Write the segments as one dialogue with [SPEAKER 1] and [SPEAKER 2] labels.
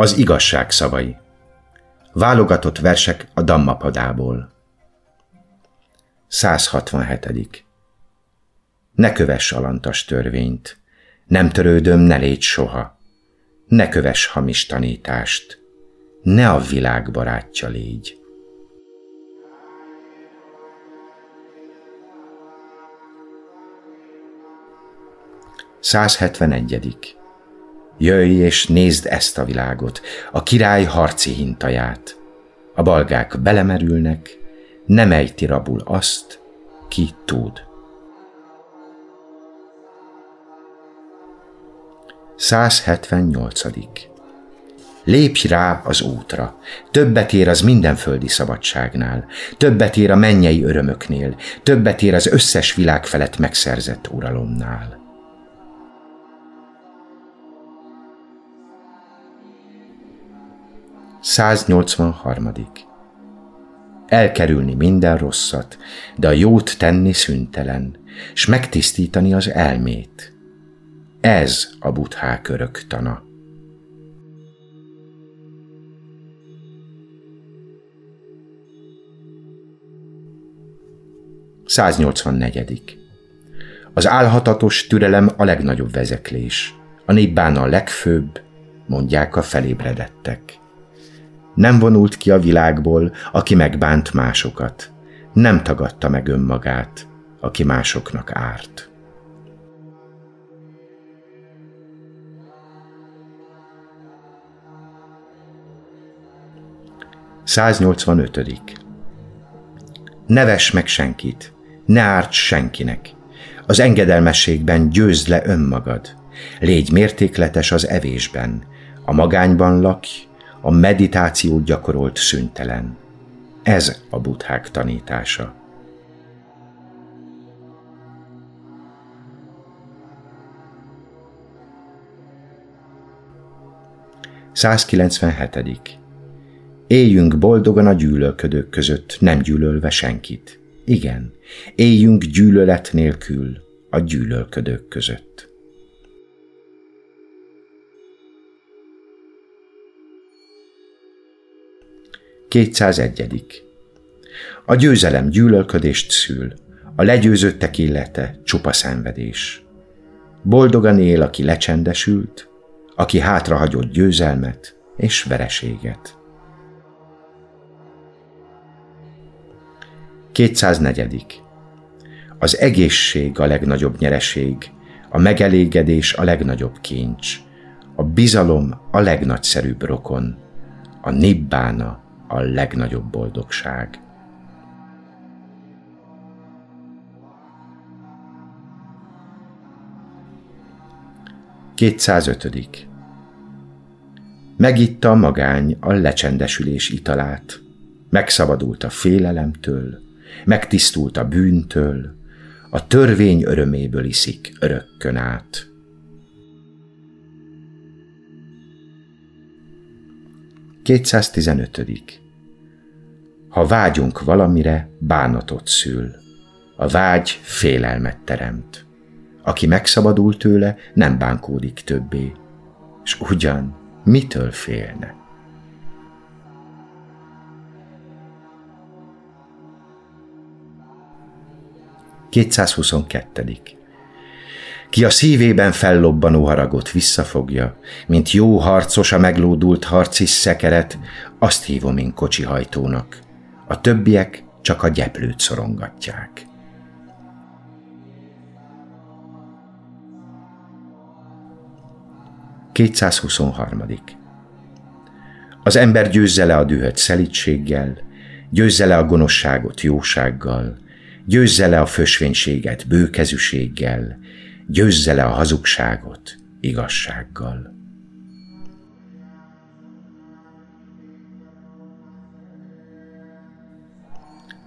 [SPEAKER 1] Az igazság szavai. Válogatott versek a Dammapadából. 167. Ne kövess alantas törvényt, nem törődöm, ne légy soha. Ne kövess hamis tanítást, ne a világ barátja légy. Százhetvenegyedik. Jöjj és nézd ezt a világot, a király harci hintaját. A balgák belemerülnek, nem ejti rabul azt, ki tud. 178. Lépj rá az útra. Többet ér az mindenföldi szabadságnál, többet ér a mennyei örömöknél, többet ér az összes világ felett megszerzett uralomnál. 183. Elkerülni minden rosszat, de a jót tenni szüntelen, s megtisztítani az elmét. Ez a buthák örök tana. Az álhatatos türelem a legnagyobb vezeklés. A népbána a legfőbb, mondják a felébredettek. Nem vonult ki a világból, aki megbánt másokat. Nem tagadta meg önmagát, aki másoknak árt. Száznyolcvanötödik. Ne vess meg senkit, ne árts senkinek. Az engedelmességben győzd le önmagad. Légy mértékletes az evésben. A magányban lakj, a meditációt gyakorolt szüntelen. Ez a buthák tanítása. Százkilencvenhetedik. Éljünk boldogan a gyűlölködők között, nem gyűlölve senkit. Igen, éljünk gyűlölet nélkül a gyűlölködők között. 201. A győzelem gyűlölködést szül, a legyőzöttek élete csupa szenvedés. Boldogan él, aki lecsendesült, aki hátrahagyott győzelmet és vereséget. 204. Az egészség a legnagyobb nyereség, a megelégedés a legnagyobb kincs, a bizalom a legnagyszerűbb rokon, a nibbána a legnagyobb boldogság. Kétszázötödik. Megitta a magány a lecsendesülés italát, megszabadult a félelemtől, megtisztult a bűntől, a törvény öröméből iszik örökkön át. 215. Ha vágyunk valamire, bánatot szül. A vágy félelmet teremt. Aki megszabadul tőle, nem bánkódik többé. És ugyan mitől félne? Kétszázhuszonkettődik. Ki a szívében fellobbanó haragot visszafogja, mint jó harcos a meglódult harci szekeret, azt hívom én kocsihajtónak. A többiek csak a gyeplőt szorongatják. Kétszázhuszonharmadik. Az ember győzze le a dühöt szelítséggel, győzze le a gonoszságot jósággal, győzze le a fösvénységet bőkezűséggel, győzze le a hazugságot igazsággal.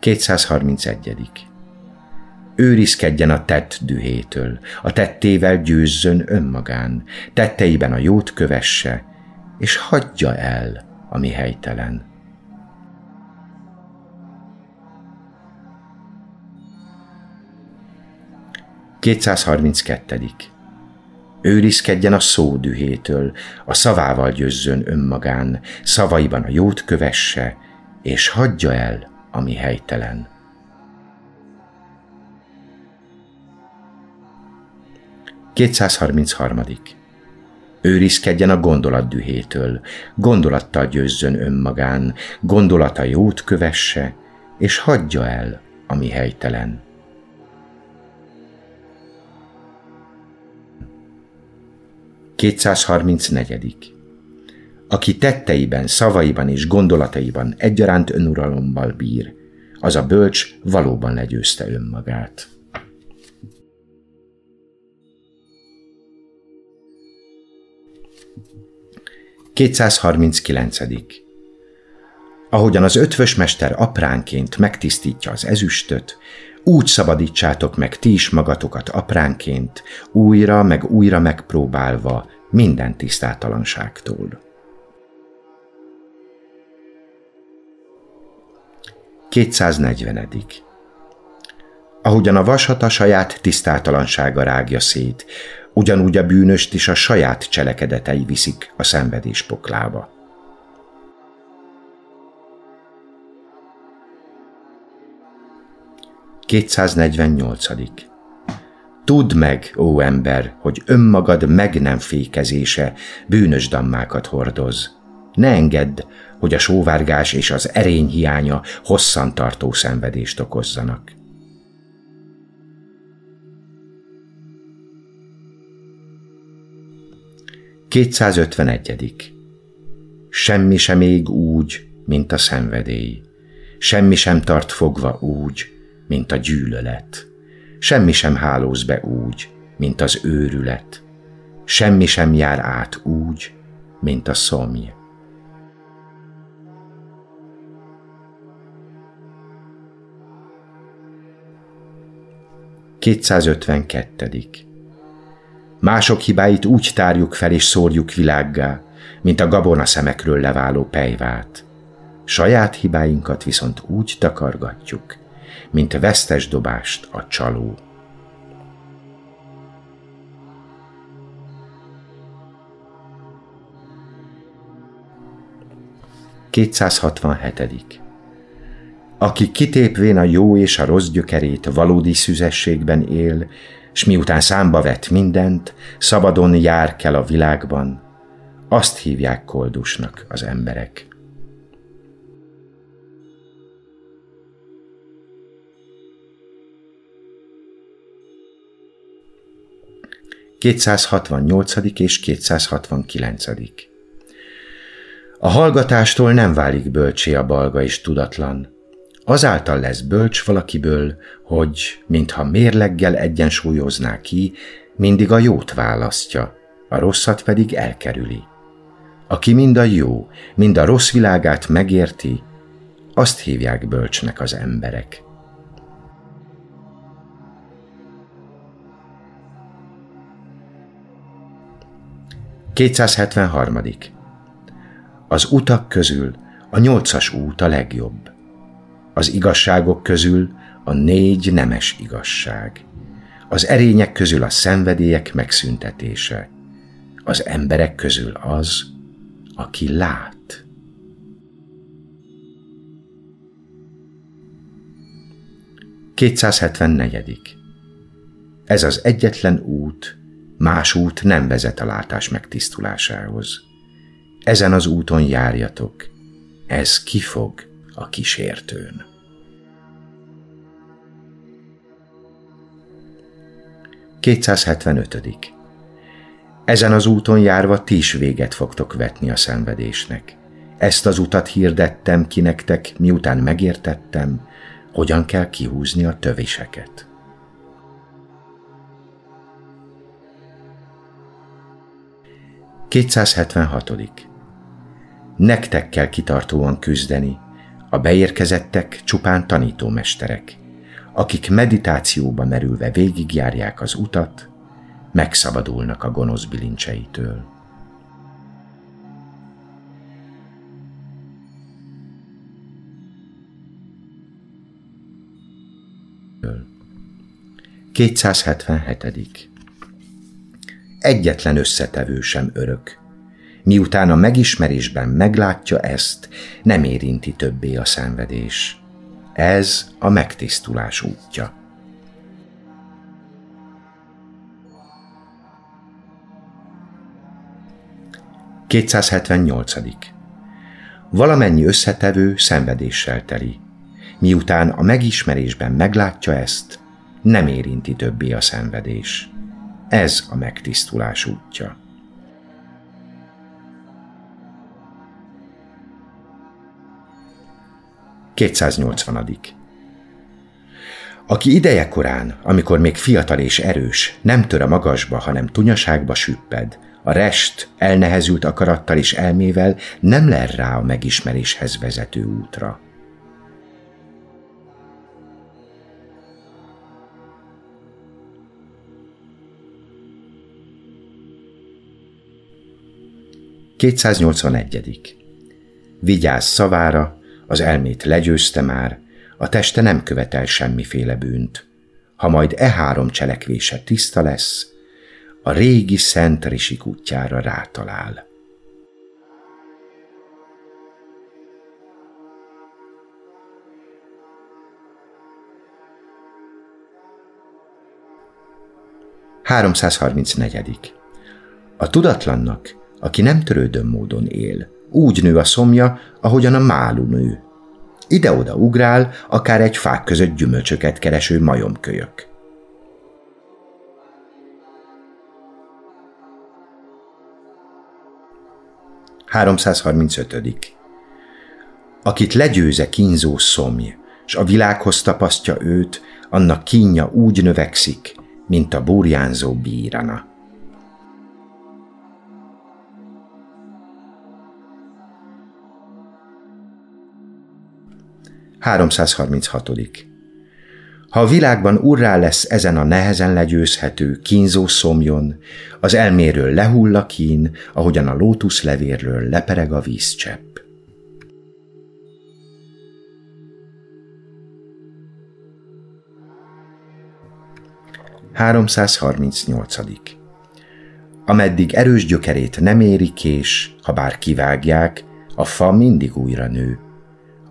[SPEAKER 1] Kétszázharmincegyedik. Őrizkedjen a tett dühétől, a tettével győzzön önmagán, tetteiben a jót kövesse, és hagyja el, ami helytelen. 232. Őrizkedjen a szó dühétől, a szavával győzzön önmagán, szavaiban a jót kövesse, és hagyja el, ami helytelen. Kétszázharmincharmadik. Őrizkedjen a gondolat dühétől, gondolattal győzzön önmagán, gondolata jót kövesse, és hagyja el, ami helytelen. 234. Aki tetteiben, szavaiban és gondolataiban egyaránt önuralommal bír, az a bölcs valóban legyőzte önmagát. Kétszázharminckilencedik. Ahogyan az ötvös mester apránként megtisztítja az ezüstöt, úgy szabadítsátok meg ti is magatokat apránként, újra meg újra megpróbálva minden tisztátalanságtól. Kétszáznegyvenedik. Ahogyan a vasat a saját tisztátalansága rágja szét, ugyanúgy a bűnöst is a saját cselekedetei viszik a szenvedés poklába. 248. Tudd meg, ó ember, hogy önmagad meg nem fékezése bűnös dammákat hordoz. Ne engedd, hogy a sóvárgás és az erény hiánya hosszantartó szenvedést okozzanak. Kétszázötvenegyedik. Semmi sem ég úgy, mint a szenvedély. Semmi sem tart fogva úgy, mint a gyűlölet. Semmi sem hálóz be úgy, mint az őrület. Semmi sem jár át úgy, mint a szomj. Kétszázötvenkettedik. Mások hibáit úgy tárjuk fel és szórjuk világgá, mint a gabona szemekről leváló pejvát. Saját hibáinkat viszont úgy takargatjuk, mint vesztes dobást a csaló. Kétszázhatvanhetedik. Aki kitépvén a jó és a rossz gyökerét valódi szüzességben él, s miután számba vett mindent, szabadon jár kell a világban, azt hívják koldusnak az emberek. 268. és 269. A hallgatástól nem válik bölcsé a balga és tudatlan. Azáltal lesz bölcs valakiből, hogy, mintha mérleggel egyensúlyozná ki, mindig a jót választja, a rosszat pedig elkerüli. Aki mind a jó, mind a rossz világát megérti, azt hívják bölcsnek az emberek. 273. Az utak közül a nyolcas út a legjobb. Az igazságok közül a négy nemes igazság. Az erények közül a szenvedélyek megszüntetése. Az emberek közül az, aki lát. Kétszázhetvenegyedik. Ez az egyetlen út, Más út nem vezet a látás megtisztulásához. Ezen az úton járjatok, ez kifog a kísértőn. Kétszázhetvenötödik. Ezen az úton járva ti is véget fogtok vetni a szenvedésnek. Ezt az utat hirdettem ki nektek, miután megértettem, hogyan kell kihúzni a töviseket. 276. Nektek kell kitartóan küzdeni, a beérkezettek csupán tanítómesterek, akik meditációba merülve végigjárják az utat, megszabadulnak a gonosz bilincseitől. Kétszázhetvenhetedik egyetlen összetevő sem örök. Miután a megismerésben meglátja ezt, nem érinti többé a szenvedés. Ez a megtisztulás útja. Kétszázhetvennyolcadik. Valamennyi összetevő szenvedéssel teli. Miután a megismerésben meglátja ezt, nem érinti többé a szenvedés. Ez a megtisztulás útja. Kétszáznyolcvanadik. Aki ideje korán, amikor még fiatal és erős, nem tör a magasba, hanem tunyaságba süpped, a rest elnehezült akarattal és elmével nem ler rá a megismeréshez vezető útra. Kétszáznyolcvanegyedik. Vigyázz szavára, az elmét legyőzte már, a teste nem követel semmiféle bűnt. Ha majd e három cselekvése tiszta lesz, a régi szent risik útjára rátalál. Háromszázharmincnegyedik. A tudatlannak, aki nem törődön módon él, úgy nő a szomja, ahogyan a málu nő. Ide-oda ugrál, akár egy fák között gyümölcsöket kereső majomkölyök. 335. Akit legyőze kínzó szomj, s a világhoz tapasztja őt, annak kínja úgy növekszik, mint a burjánzó bírana. Háromszázharminchatodik. Ha a világban urrá lesz ezen a nehezen legyőzhető, kínzó szomjon, az elméről lehull a kín, ahogyan a lótusz levérről lepereg a vízcsepp. Ameddig erős gyökerét nem éri kés, ha bár kivágják, a fa mindig újra nő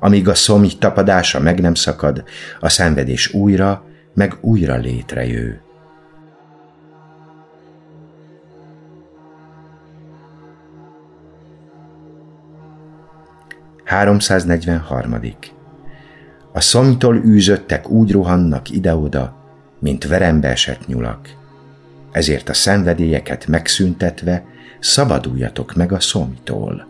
[SPEAKER 1] amíg a szomj tapadása meg nem szakad, a szenvedés újra, meg újra létrejő. Háromszáznegyvenharmadik. A szomjtól űzöttek úgy rohannak ide-oda, mint verembe esett nyulak. Ezért a szenvedélyeket megszüntetve szabaduljatok meg a szomjtól.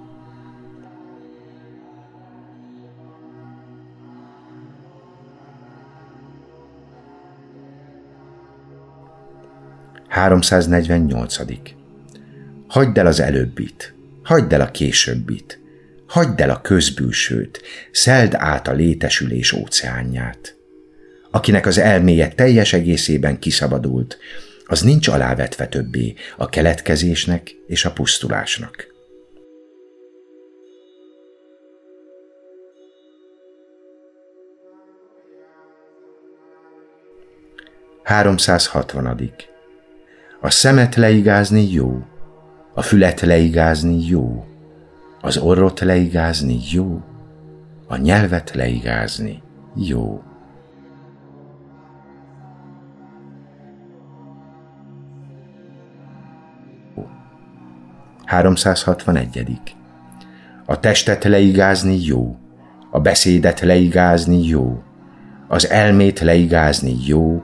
[SPEAKER 1] 348. Hagyd el az előbbit, hagyd el a későbbit, hagyd el a közbülsőt, szeld át a létesülés óceánját. Akinek az elméje teljes egészében kiszabadult, az nincs alávetve többé a keletkezésnek és a pusztulásnak. Háromszázhatvanedik. A szemet leigázni jó, a fület leigázni jó, az orrot leigázni jó, a nyelvet leigázni jó. Háromszázhatvanegyedik. A testet leigázni jó, a beszédet leigázni jó, az elmét leigázni jó,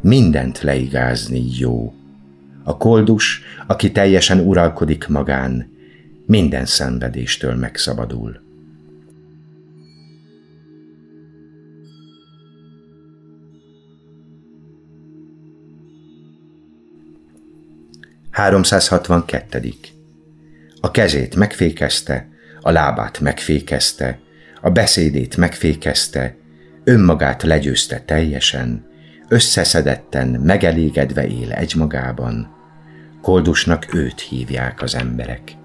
[SPEAKER 1] mindent leigázni jó a koldus, aki teljesen uralkodik magán, minden szenvedéstől megszabadul. Háromszázhatvantkettődik. A kezét megfékezte, a lábát megfékezte, a beszédét megfékezte, önmagát legyőzte teljesen, összeszedetten, megelégedve él egymagában, Koldusnak őt hívják az emberek.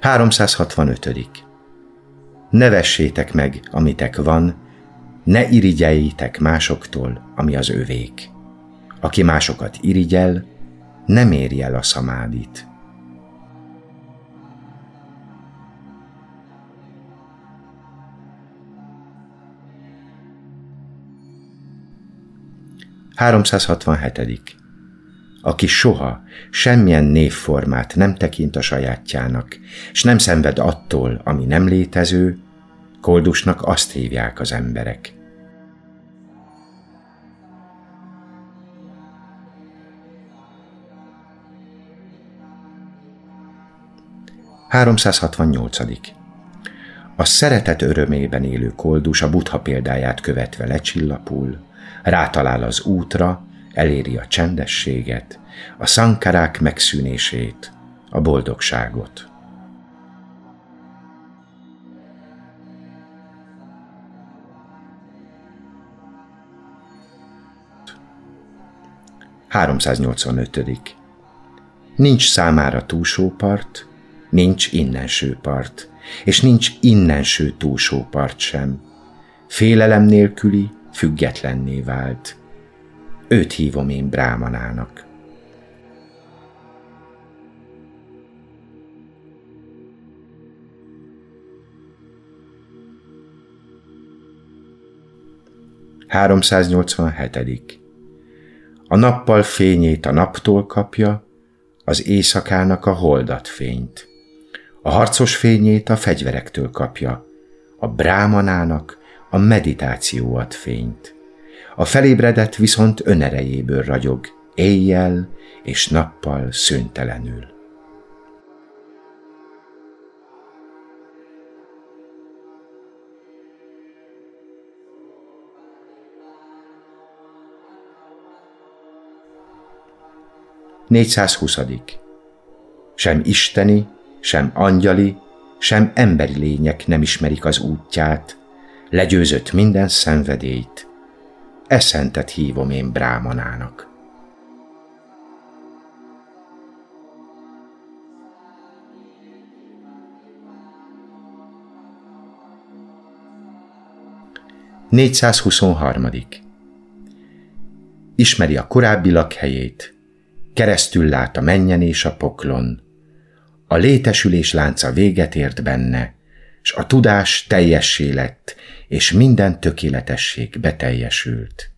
[SPEAKER 1] Háromszázhatvanötödik. Ne vessétek meg, amitek van, ne irigyeljétek másoktól, ami az övék. Aki másokat irigyel, nem érj el a szamádit. Háromszázhatvanhetedik. Aki soha semmilyen névformát nem tekint a sajátjának, és nem szenved attól, ami nem létező, koldusnak azt hívják az emberek. 368. A szeretet örömében élő koldus a buddha példáját követve lecsillapul, rátalál az útra, eléri a csendességet, a szankarák megszűnését, a boldogságot. Háromszáznyolcvanötödik. Nincs számára túlsó part, Nincs innenső part, és nincs innenső túlsó part sem. Félelem nélküli, függetlenné vált. Őt hívom én brámanának. Háromszáznyolcvanhetedik. A nappal fényét a naptól kapja, az éjszakának a holdat fényt. A harcos fényét a fegyverektől kapja, a brámanának a meditáció ad fényt. A felébredett viszont önerejéből ragyog, éjjel és nappal szüntelenül. Négyszázhuszadik. Sem isteni, sem angyali, sem emberi lények nem ismerik az útját, legyőzött minden szenvedélyt. Eszentet hívom én brámanának. Négyszázhuszonharmadik. Ismeri a korábbi lakhelyét, keresztül lát a mennyen és a poklon, a létesülés lánca véget ért benne, s a tudás teljessé lett, és minden tökéletesség beteljesült.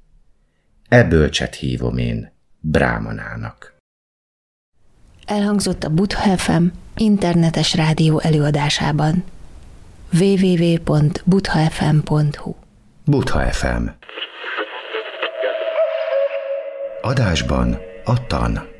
[SPEAKER 1] Ebbölcset hívom én Brámanának.
[SPEAKER 2] Elhangzott a Butha FM internetes rádió előadásában www.buthafm.hu
[SPEAKER 1] Butha FM Adásban a tan.